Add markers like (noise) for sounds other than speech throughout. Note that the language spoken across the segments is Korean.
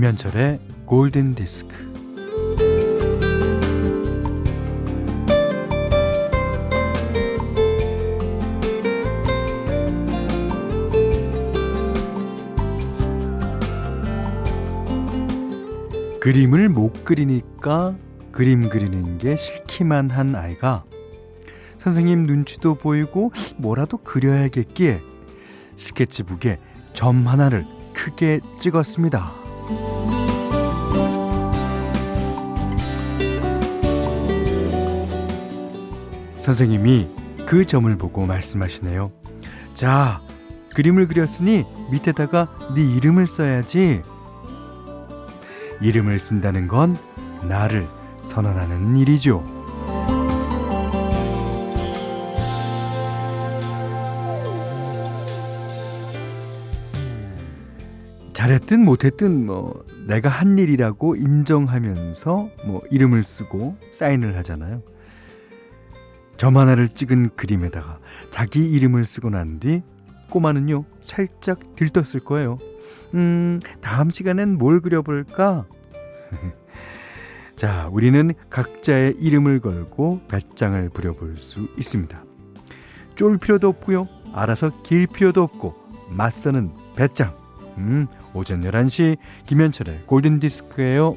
김현철의 골든 디스크. 그림을 못 그리니까 그림 그리는 게 싫기만 한 아이가 선생님 눈치도 보이고 뭐라도 그려야겠기에 스케치북에 점 하나를 크게 찍었습니다. 선생님이 그 점을 보고 말씀하시네요. 자, 그림을 그렸으니 밑에다가 네 이름을 써야지. 이름을 쓴다는 건 나를 선언하는 일이죠. 잘했든 못했든 뭐 내가 한 일이라고 인정하면서 뭐 이름을 쓰고 사인을 하잖아요. 점 하나를 찍은 그림에다가 자기 이름을 쓰고 난 뒤 꼬마는요 살짝 들떴을 거예요. 음, 다음 시간엔 뭘 그려볼까? (laughs) 자, 우리는 각자의 이름을 걸고 배짱을 부려볼 수 있습니다. 쫄 필요도 없고요. 알아서 길 필요도 없고 맞서는 배짱. 음, 오전 11시 김현철의 골든디스크예요.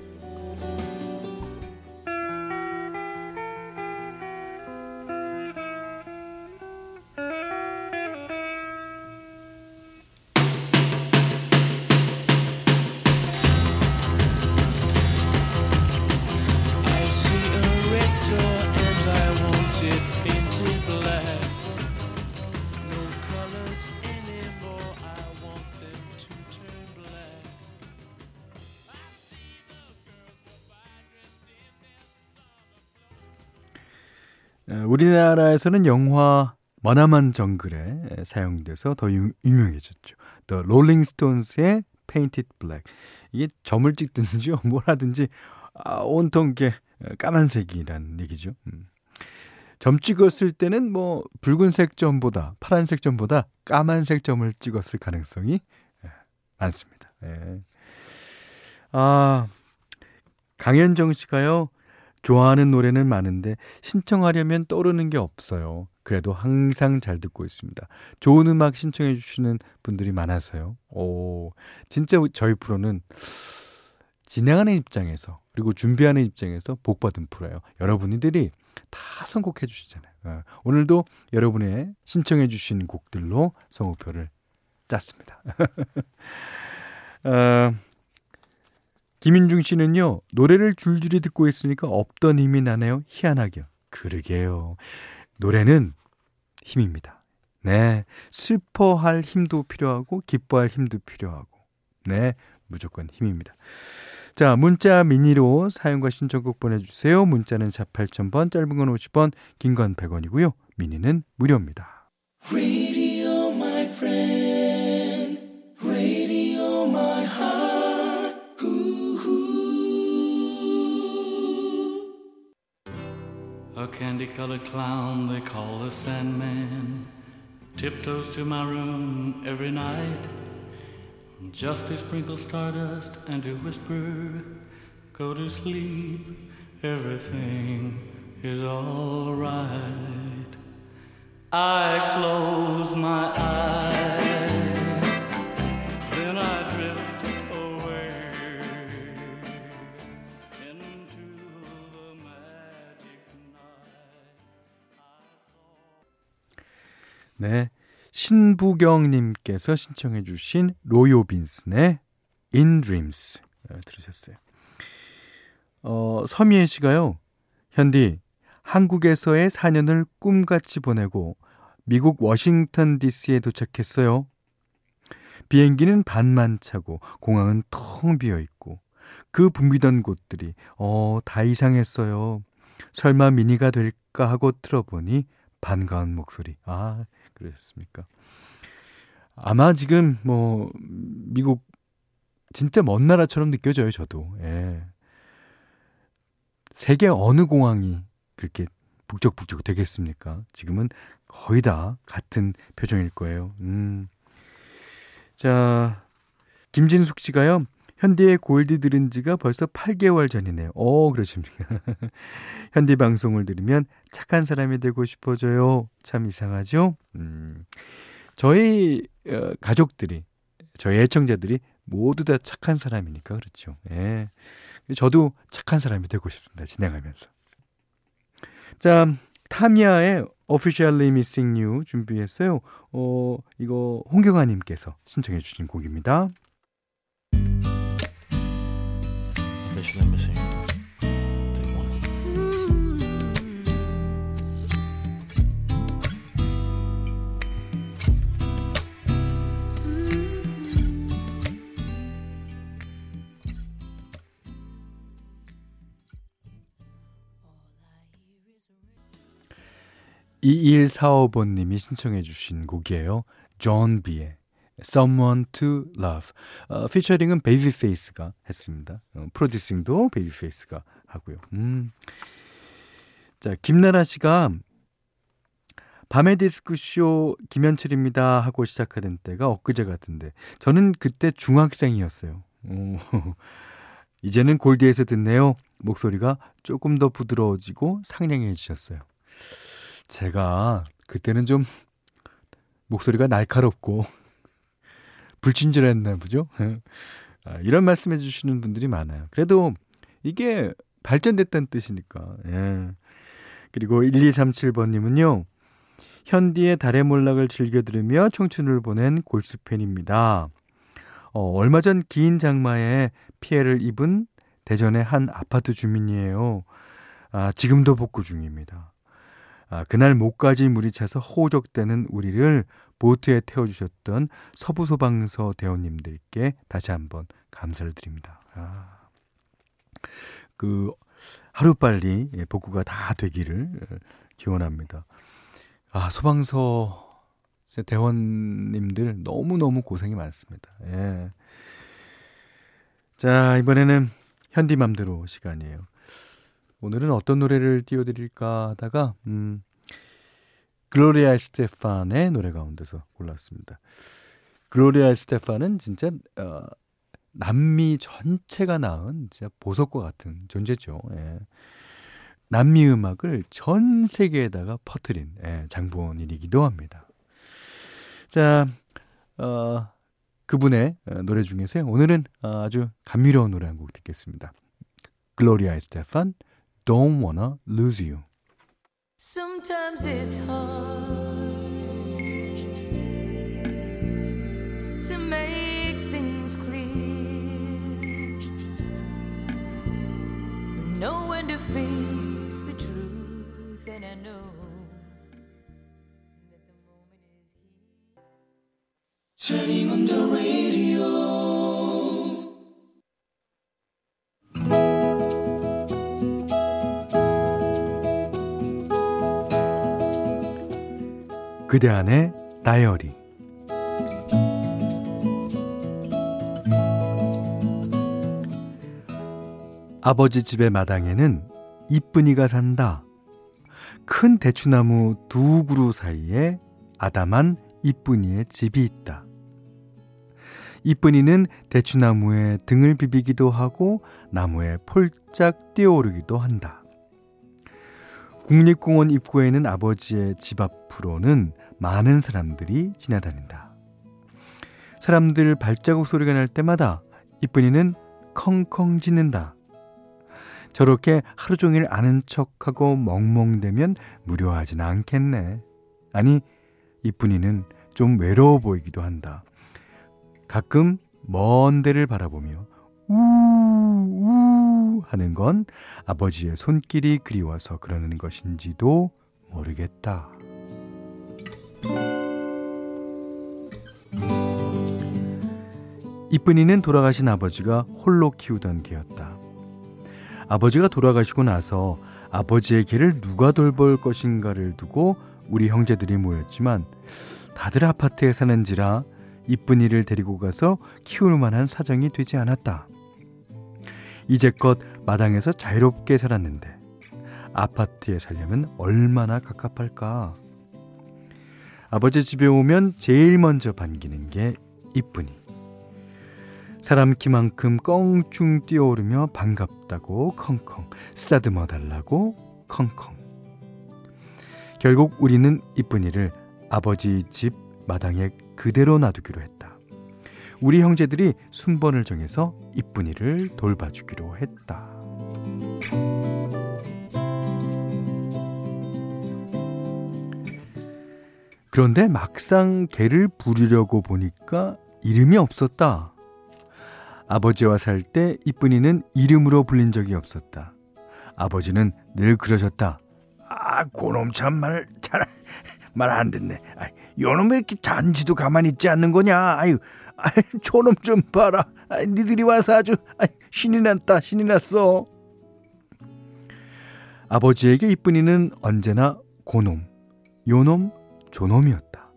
우리나라에서는 영화 머나만 정글에 사용돼서 더 유, 명해졌죠 The Rolling Stones의 Painted Black. 이게 점을 찍든지 (laughs) 뭘 하든지 아, 온통 게 까만색이란 얘기죠. 음. 점 찍었을 때는 뭐 붉은색 점보다 파란색 점보다 까만색 점을 찍었을 가능성이 많습니다. 예. 아 강현정 씨가요. 좋아하는 노래는 많은데 신청하려면 떠오르는 게 없어요. 그래도 항상 잘 듣고 있습니다. 좋은 음악 신청해 주시는 분들이 많아서요. 오, 진짜 저희 프로는 진행하는 입장에서 그리고 준비하는 입장에서 복 받은 프로예요. 여러분들이 다 선곡해 주시잖아요. 어, 오늘도 여러분의 신청해 주신 곡들로 선곡표를 짰습니다. (laughs) 어, 김인중 씨는요, 노래를 줄줄이 듣고 있으니까 없던 힘이 나네요. 희한하게요. 그러게요. 노래는 힘입니다. 네. 슬퍼할 힘도 필요하고, 기뻐할 힘도 필요하고. 네. 무조건 힘입니다. 자, 문자 미니로 사용과 신청곡 보내주세요. 문자는 4 8000번, 짧은 건 50원, 긴 건 100원이고요. 미니는 무료입니다. A candy colored clown they call the Sandman tiptoes to my room every night just to sprinkle stardust and to whisper, Go to sleep, everything is alright. I close my eyes. 네. 신부경님께서 신청해주신 로요빈슨의 In Dreams 네, 들으셨어요. 어, 서미애 씨가요, 현디, 한국에서의 4년을 꿈같이 보내고 미국 워싱턴 DC에 도착했어요. 비행기는 반만 차고 공항은 텅 비어 있고 그 붐비던 곳들이 어, 다 이상했어요. 설마 미니가 될까 하고 틀어보니 반가운 목소리. 아, 그러셨습니까? 아마 지금 뭐 미국 진짜 먼 나라처럼 느껴져요, 저도. 예. 세계 어느 공항이 그렇게 북적북적 되겠습니까? 지금은 거의 다 같은 표정일 거예요. 음. 자, 김진숙 씨가요. 현디의 골디 들은 지가 벌써 8개월 전이네요. 오, 그러십니까? (laughs) 현디 방송을 들으면 착한 사람이 되고 싶어져요. 참 이상하죠? 음, 저희 어, 가족들이, 저희 애청자들이 모두 다 착한 사람이니까 그렇죠. 예. 저도 착한 사람이 되고 싶습니다. 진행하면서. 자, 타미야의 Officially Missing You 준비했어요. 어, 이거 홍경아님께서 신청해 주신 곡입니다. Officially Missing You. (2145번님이) 신청해 주신 곡이에요 존 비의 Someone to Love. 어, 피처링은 베이비페이스가 했습니다. 어, 프로듀싱도 베이비페이스가 하고요. 음. 자 김나라 씨가 밤의 디스크쇼 김현철입니다 하고 시작하던 때가 엊그제 같은데 저는 그때 중학생이었어요. 오, (laughs) 이제는 골디에서 듣네요. 목소리가 조금 더 부드러워지고 상냥해지셨어요. 제가 그때는 좀 목소리가 날카롭고 불친절했나 보죠. 아, 이런 말씀해 주시는 분들이 많아요. 그래도 이게 발전됐다는 뜻이니까. 예. 그리고 1237번님은요. 현디의 달의 몰락을 즐겨 들으며 청춘을 보낸 골수팬입니다. 어, 얼마 전 긴 장마에 피해를 입은 대전의 한 아파트 주민이에요. 아, 지금도 복구 중입니다. 아, 그날 목까지 물이 차서 호적되는 우리를 보트에 태워주셨던 서부소방서 대원님들께 다시 한번 감사를 드립니다. 아, 그 하루빨리 예, 복구가 다 되기를 예, 기원합니다. 아, 소방서 대원님들 너무너무 고생이 많습니다. 예. 자, 이번에는 현디맘대로 시간이에요. 오늘은 어떤 노래를 띄워드릴까 하다가 음, 글로리아 에스테판의 노래 가운데서 골랐습니다. 글로리아 에스테판은 진짜 어, 남미 전체가 낳은 진짜 보석과 같은 존재죠. 예. 남미 음악을 전 세계에다가 퍼뜨린 예, 장본인이기도 합니다. 자, 어, 그분의 어, 노래 중에서요. 오늘은 아주 감미로운 노래 한 곡 듣겠습니다. 글로리아 스테판 Don't wanna lose you. Sometimes it's hard to make things clear. Know when to face the truth, and I know. Turning on the radio. 그대 안의 다이어리 아버지 집의 마당에는 이쁜이가 산다. 큰 대추나무 두 그루 사이에 아담한 이쁜이의 집이 있다. 이쁜이는 대추나무에 등을 비비기도 하고 나무에 폴짝 뛰어오르기도 한다. 국립공원 입구에는 아버지의 집 앞으로는 많은 사람들이 지나다닌다. 사람들 발자국 소리가 날 때마다 이쁜이는 컹컹 짖는다. 저렇게 하루 종일 아는 척하고 멍멍대면 무료하진 않겠네. 아니, 이쁜이는 좀 외로워 보이기도 한다. 가끔 먼 데를 바라보며 우우 하는 건 아버지의 손길이 그리워서 그러는 것인지도 모르겠다. 이쁜이는 돌아가신 아버지가 홀로 키우던 개였다. 아버지가 돌아가시고 나서 아버지의 개를 누가 돌볼 것인가를 두고 우리 형제들이 모였지만 다들 아파트에 사는지라 이쁜이를 데리고 가서 키울 만한 사정이 되지 않았다. 이제껏 마당에서 자유롭게 살았는데 아파트에 살려면 얼마나 갑갑할까. 아버지 집에 오면 제일 먼저 반기는 게 이쁜이. 사람 키만큼 껑충 뛰어오르며 반갑다고 컹컹 쓰다듬어 달라고 컹컹 결국 우리는 이쁜이를 아버지 집 마당에 그대로 놔두기로 했다. 우리 형제들이 순번을 정해서 이쁜이를 돌봐주기로 했다. 그런데 막상 개를 부르려고 보니까 이름이 없었다. 아버지와 살 때 이쁜이는 이름으로 불린 적이 없었다. 아버지는 늘 그러셨다. 아, 고놈 참 말, 잘, 말 안 듣네. 아, 요놈 왜 이렇게 잔지도 가만히 있지 않는 거냐? 아유, 아이, 저놈 좀 봐라. 아이, 니들이 와서 아주 아이, 신이 났다, 신이 났어. 아버지에게 이쁜이는 언제나 고놈, 요놈, 조놈이었다.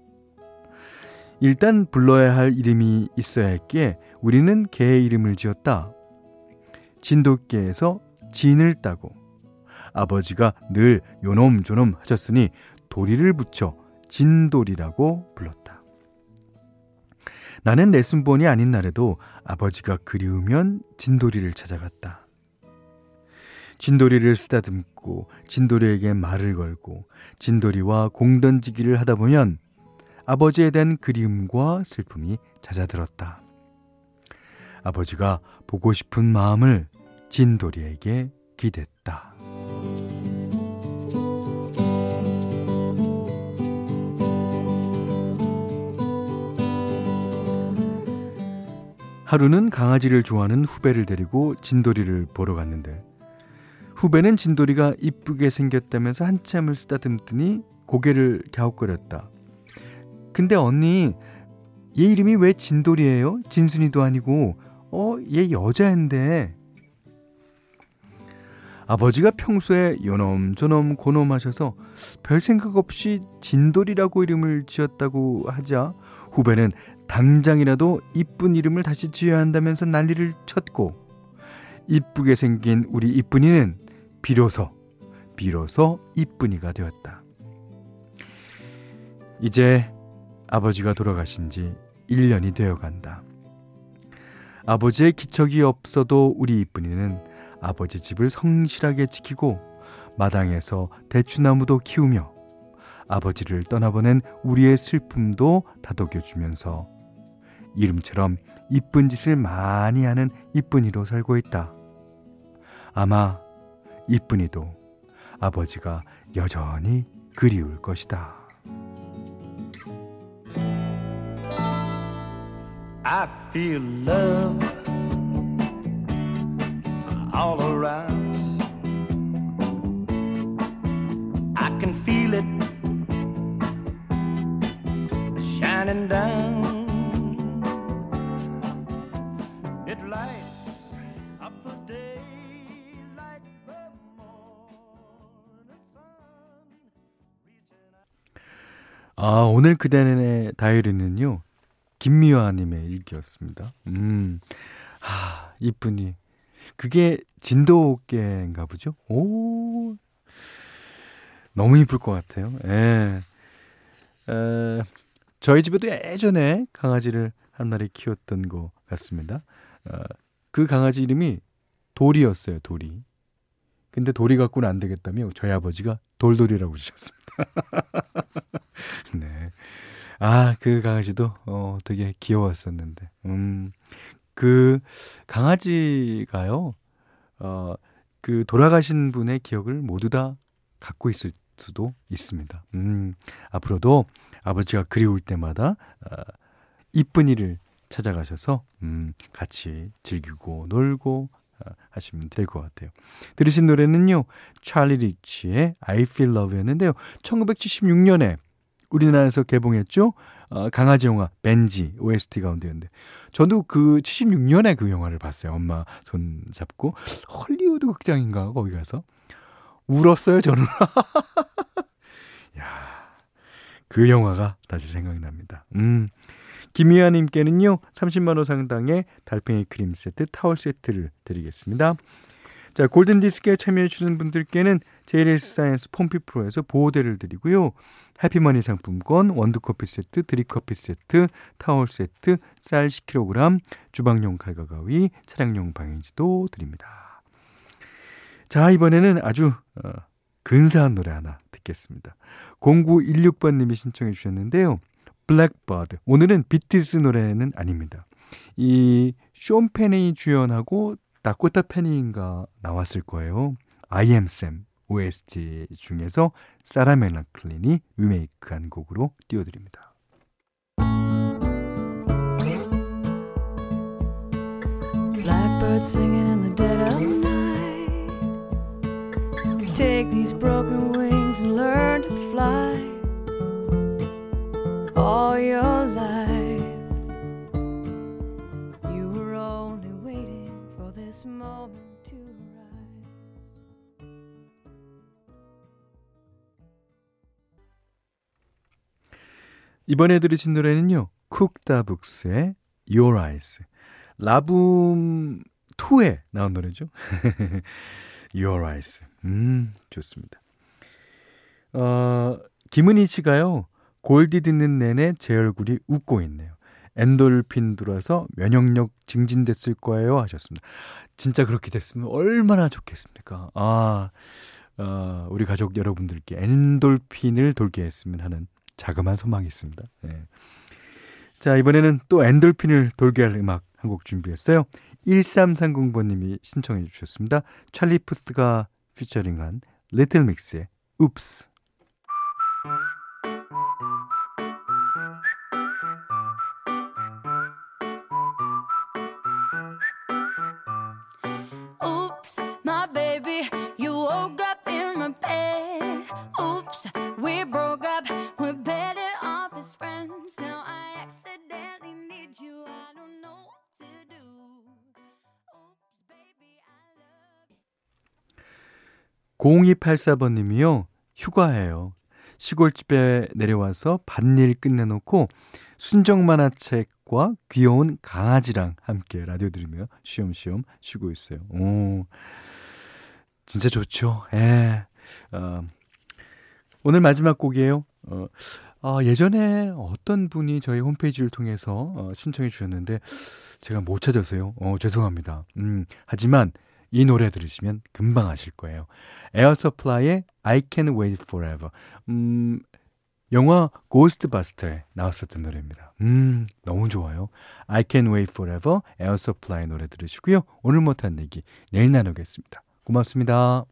일단 불러야 할 이름이 있어야 했기에 우리는 개의 이름을 지었다. 진돗개에서 진을 따고 아버지가 늘 요놈 조놈 하셨으니 도리를 붙여 진돌이라고 불렀다. 나는 내 순번이 아닌 날에도 아버지가 그리우면 진돌이를 찾아갔다. 진돌이를 쓰다듬고 진돌이에게 말을 걸고 진돌이와 공 던지기를 하다 보면 아버지에 대한 그리움과 슬픔이 잦아들었다. 아버지가 보고 싶은 마음을 진돌이에게 기댔다. 하루는 강아지를 좋아하는 후배를 데리고 진돌이를 보러 갔는데 후배는 진돌이가 이쁘게 생겼다면서 한참을 쓰다듬더니 고개를 갸웃거렸다. 근데 언니 얘 이름이 왜 진돌이에요? 진순이도 아니고 어 얘 여자인데 아버지가 평소에 요놈 저놈 고놈 하셔서 별 생각 없이 진돌이라고 이름을 지었다고 하자 후배는 당장이라도 이쁜 이름을 다시 지어야 한다면서 난리를 쳤고 이쁘게 생긴 우리 이쁜이는 비로소 비로소 이쁜이가 되었다. 이제 아버지가 돌아가신 지 1년이 되어 간다. 아버지의 기척이 없어도 우리 이쁜이는 아버지 집을 성실하게 지키고 마당에서 대추나무도 키우며 아버지를 떠나보낸 우리의 슬픔도 다독여주면서 이름처럼 이쁜 짓을 많이 하는 이쁜이로 살고 있다. 아마 이쁜이도 아버지가 여전히 그리울 것이다. I feel love all around. I can feel it shining down. 아, 오늘 그대의 다이어리는요. 김미화님의 일기였습니다. 음, 아, 이쁜이. 그게 진돗개인가 보죠? 오, 너무 이쁠 것 같아요. 예. 에, 저희 집에도 예전에 강아지를 한 마리 키웠던 것 같습니다. 어, 그 강아지 이름이 돌이었어요, 돌이. 근데 돌이 갖고는 안 되겠다며 저희 아버지가 돌돌이라고 주셨습니다. (laughs) 네. 아, 그 강아지도 어 되게 귀여웠었는데. 음. 그 강아지가요. 어, 그 돌아가신 분의 기억을 모두 다 갖고 있을 수도 있습니다. 음, 앞으로도 아버지가 그리울 때마다 어, 이쁜 이를 찾아가셔서 음, 같이 즐기고 놀고 어, 하시면 될 것 같아요. 들으신 노래는요. 찰리 리치의 I Feel Love였는데요. 1976년에 우리나라에서 개봉했죠. 어, 강아지 영화 벤지 OST 가운데였는데 저도 그 76년에 그 영화를 봤어요. 엄마 손 잡고 헐리우드 극장인가 거기 가서 울었어요. 저는. (laughs) 야, 그 영화가 다시 생각납니다. 음. 김희아님께는요, 30만원 상당의 달팽이 크림 세트, 타월 세트를 드리겠습니다. 자, 골든디스크에 참여해주시는 분들께는 JLS 사이언스 폼피 프로에서 보호대를 드리고요. 해피머니 상품권, 원두커피 세트, 드립커피 세트, 타월 세트, 쌀 10kg, 주방용 칼과 가위, 차량용 방향제도 드립니다. 자, 이번에는 아주 어, 근사한 노래 하나 듣겠습니다. 0916번님이 신청해 주셨는데요. Blackbird. 오늘은 비틀스 노래는 아닙니다. 이 쇼 페니 주연하고 다코타 페니인가 나왔을 거예요. I am Sam OST 중에서 사라 멜라클린이 리메이크한 곡으로 띄워드립니다. Blackbird singing in the dead of night. Take these broken wings and learn to fly. 이번에 들으신 노래는요. 쿡다북스의 Your Eyes. 라붐 2에 나온 노래죠. (laughs) Your Eyes. 음, 좋습니다. 어, 김은희 씨가요. 골디 듣는 내내 제 얼굴이 웃고 있네요. 엔돌핀 들어와서 면역력 증진됐을 거예요 하셨습니다. 진짜 그렇게 됐으면 얼마나 좋겠습니까? 아, 어, 우리 가족 여러분들께 엔돌핀을 돌게 했으면 하는 자그마한 소망이 있습니다. 네. 자, 이번에는 또 엔돌핀을 돌게 할 음악 한 곡 준비했어요. 1330번님이 신청해 주셨습니다. 찰리 푸스가 피처링한 리틀 믹스의 Oops. 0284번님이요. 휴가해요. 시골집에 내려와서 밭일 끝내놓고 순정 만화책과 귀여운 강아지랑 함께 라디오 들으며 쉬엄쉬엄 쉬고 있어요. 오, 진짜 좋죠. 예. 어, 오늘 마지막 곡이에요. 어, 아, 예전에 어떤 분이 저희 홈페이지를 통해서 어, 신청해 주셨는데 제가 못 찾아서요. 어, 죄송합니다. 음, 하지만 이 노래 들으시면 금방 아실 거예요. 에어 서플라이의 I Can Wait Forever. 음, 영화 고스트바스터에 나왔었던 노래입니다. 음, 너무 좋아요. I Can Wait Forever, 에어 서플라이 노래 들으시고요. 오늘 못한 얘기 내일 나누겠습니다. 고맙습니다.